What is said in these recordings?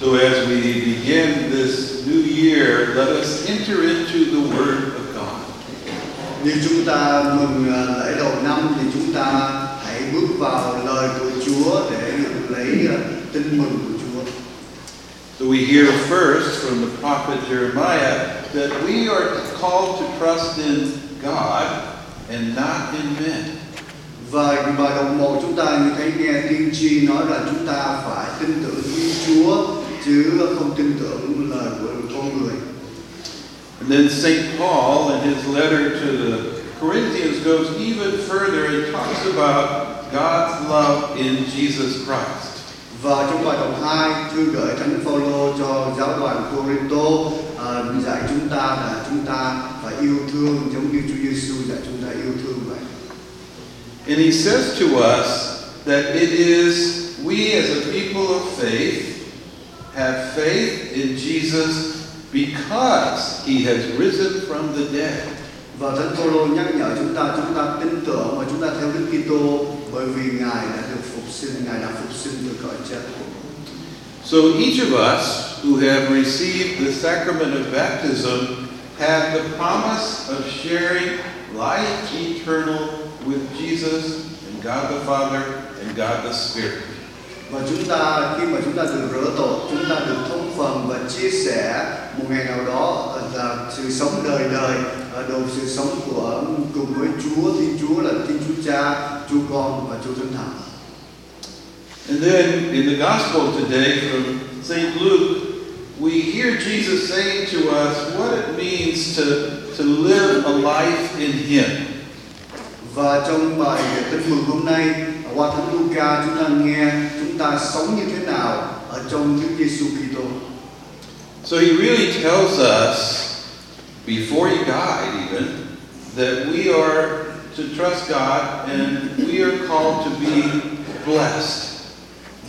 So as we begin this new year, let us enter into the Word of God. Như chúng ta mừng lễ đầu năm thì chúng ta hãy bước vào lời của Chúa để được lấy tin mừng của Chúa. So we hear first from the prophet Jeremiah that we are called to trust in God and not in men. Và bài đồng một chúng ta như thấy nghe tiên tri nói là chúng ta phải tin tưởng Thiên Chúa chứ không tin tưởng lời của con người. And then St. Paul, in his letter to the Corinthians, goes even further and talks about God's love in Jesus Christ. Và trong bài đồng 2 thư gửi Thánh Phaolô cho giáo đoàn Corinto à, dạy chúng ta là chúng ta phải yêu thương giống như Chúa Giêsu dạy chúng ta yêu thương vậy. And he says to us that it is we as a people of faith have faith in Jesus because he has risen from the dead. Và Thánh Phaolô nhắc nhở chúng ta chúng ta tin tưởng và chúng ta theo Đức Kitô bởi vì Ngài đã được phục sinh, Ngài đã phục sinh từ cõi chết. So each of us who have received the sacrament of baptism have the promise of sharing life eternal with Jesus and God the Father and God the Spirit. Và chúng ta khi mà chúng ta được rửa tội, chúng ta được thông phần và chia sẻ một ngày nào đó là sự sống đời đời, ờ, đồ sự sống của cùng với Chúa, Thiên Chúa là Thiên Chúa Cha, Chúa Con và Chúa Thánh Thần. And then in the gospel today from St. Luke, we hear Jesus saying to us what it means to, to live a life in Him. Và trong bài tin mừng hôm nay qua Thánh Luca chúng ta nghe chúng ta sống như thế nào ở trong Đức Giêsu Kitô. So he really tells us, before he died even, that we are to trust God and we are called to be blessed.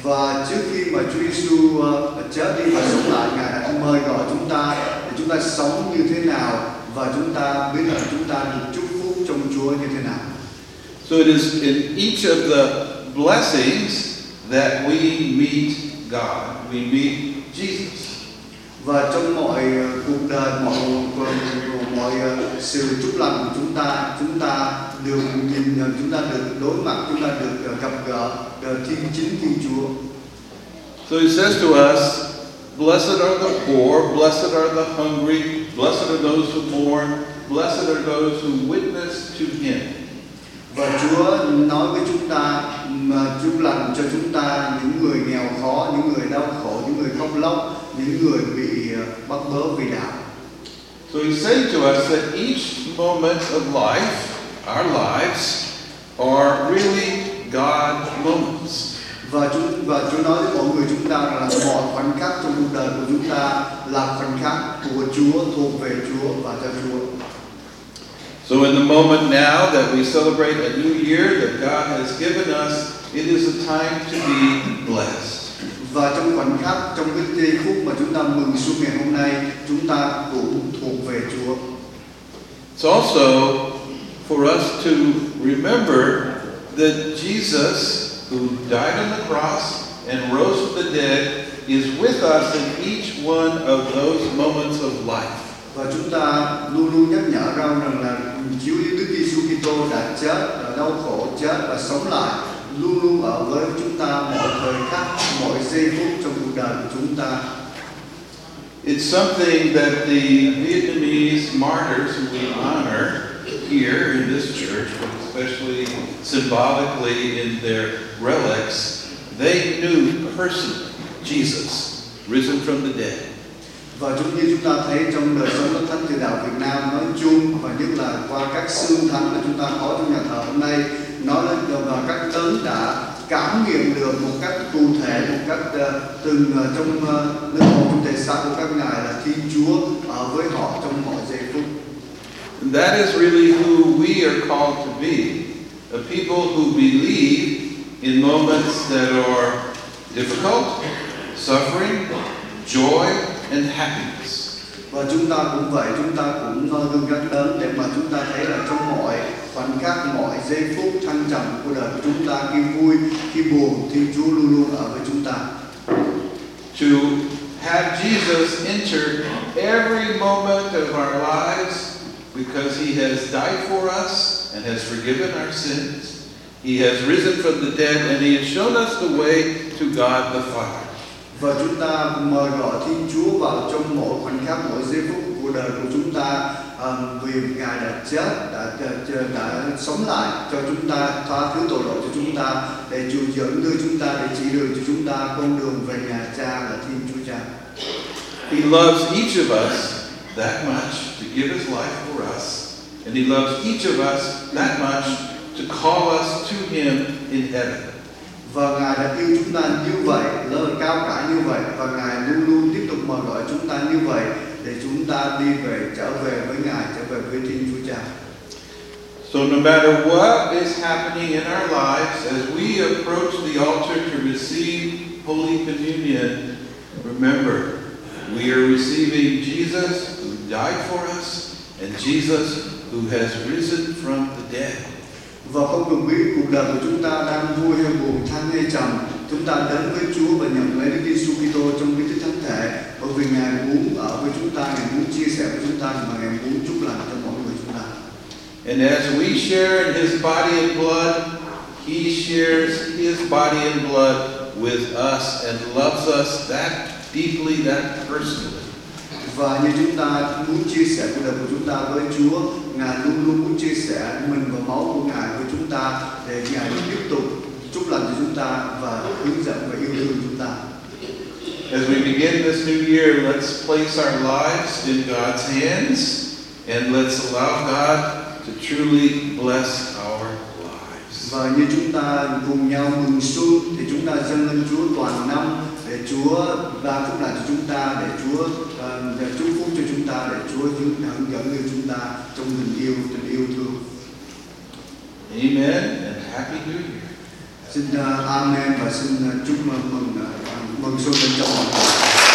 Và trước khi mà Chúa Giêsu ờ, chết đi và sống lại, Ngài đã mời gọi chúng ta để chúng ta sống như thế nào và chúng ta biết là chúng ta được chúc phúc trong Chúa như thế nào. So it is in each of the blessings that we meet God. We meet Jesus. Và trong mọi cuộc đời, mọi mọi, mọi sự chúc lành của chúng ta, chúng ta được nhìn, nhận, chúng ta được đối mặt, chúng ta được gặp gỡ Thiên chính Thiên Chúa. So he says to us, Blessed are the poor, blessed are the hungry, blessed are those who mourn, blessed are those who witness to him. Và Chúa nói với chúng ta mà chúc lành cho chúng ta những người nghèo khó, những người đau khổ, những người khóc lóc, những người bị ờ, bắt bớ vì đạo. So he's saying to us that each moment of life, our lives, are really God moments. Và chúng và Chúa nói với mọi người chúng ta là mọi khoảnh khắc trong cuộc đời của chúng ta là khoảnh khắc của Chúa thuộc về Chúa và cho Chúa. So in the moment now that we celebrate a new year that God has given us, it is a time to be blessed. Và trong khoảnh khắc trong cái giây phút mà chúng ta mừng xuân ngày hôm nay, chúng ta cũng thuộc về Chúa. It's also for us to remember that Jesus, who died on the cross and rose from the dead, is with us in each one of those moments of life. Và chúng ta luôn luôn nhắc nhở rằng rằng là Chúa Giêsu Kitô đã chết, đã đau khổ chết và sống lại, luôn luôn ở với chúng ta mọi thời khắc, mọi giây phút trong cuộc đời của chúng ta. It's something that the Vietnamese martyrs who we honor here in this church, especially symbolically in their relics, they knew personally Jesus, risen from the dead. Và chúng như chúng ta thấy trong đời sống các Thánh từ Đạo Việt Nam nói chung và nhất là qua các xương thánh mà chúng ta có trong nhà thờ hôm nay nói lên và các tấn đã cảm nghiệm được một cách cụ thể một cách uh, từng uh, trong uh, linh hồn trong thể xác của các ngài là Thiên Chúa ở với họ trong mọi giây phút. And that is really who we are called to be a people who believe in moments that are difficult, suffering, joy, and happiness. Và chúng ta cũng vậy, chúng ta cũng gương các đấng để mà chúng ta thấy là trong mọi khoảnh khắc, mọi giây phút thăng trầm của đời chúng ta, khi vui, khi buồn, Thiên Chúa luôn luôn ở với chúng ta. to have Jesus enter every moment of our lives because he has died for us and has forgiven our sins. He has risen from the dead and he has shown us the way to God the Father. Và chúng ta mời gọi Thiên Chúa vào trong mỗi khoảnh khắc mỗi giây phút của đời của chúng ta um, vì Ngài đã chết đã, đã, đã, sống lại cho chúng ta tha thứ tội lỗi cho chúng ta để Chúa dẫn đưa chúng ta để chỉ đường cho chúng ta con đường về nhà Cha là Thiên Chúa Cha He loves each of us that much to give his life for us. And he loves each of us that much to call us to him in heaven. và Ngài đã yêu chúng ta như vậy và Ngài luôn luôn tiếp tục mời gọi chúng ta như vậy để chúng ta đi về trở về với Ngài trở về với Thiên Chúa Cha So no matter what is happening in our lives, as we approach the altar to receive Holy Communion, remember, we are receiving Jesus who died for us and Jesus who has risen from the dead. Và không cần biết cuộc đời của chúng ta đang vui hay buồn, thanh hay trầm, chúng ta đến với Chúa và nhận lấy Đức Giêsu Kitô trong tích thánh thể, bởi vì Ngài muốn ở với chúng ta, Ngài muốn chia sẻ với chúng ta và Ngài muốn chúc lành cho mọi người chúng ta. And as we share in his body and blood, he shares his body and blood with us and loves us that deeply, that personally. Và như chúng ta muốn chia sẻ cuộc đời của chúng ta với Chúa, Ngài luôn luôn muốn chia sẻ mình và máu của Ngài ta để Ngài tiếp tục chúc lành cho chúng ta và hướng dẫn và yêu thương chúng ta. As we begin this new year, let's place our lives in God's hands and let's allow God to truly bless our lives. Và như chúng ta cùng nhau mừng xuân thì chúng ta dâng lên Chúa toàn năm để Chúa ban phúc lành cho chúng ta, để Chúa ờ, để chúc phúc cho chúng ta, để Chúa hướng dẫn dẫn chúng ta trong tình yêu, tình yêu thương. Amen and Happy New Year. Xin uh, Amen và xin uh, chúc mừng mừng à, mừng xuân đến cho mọi người.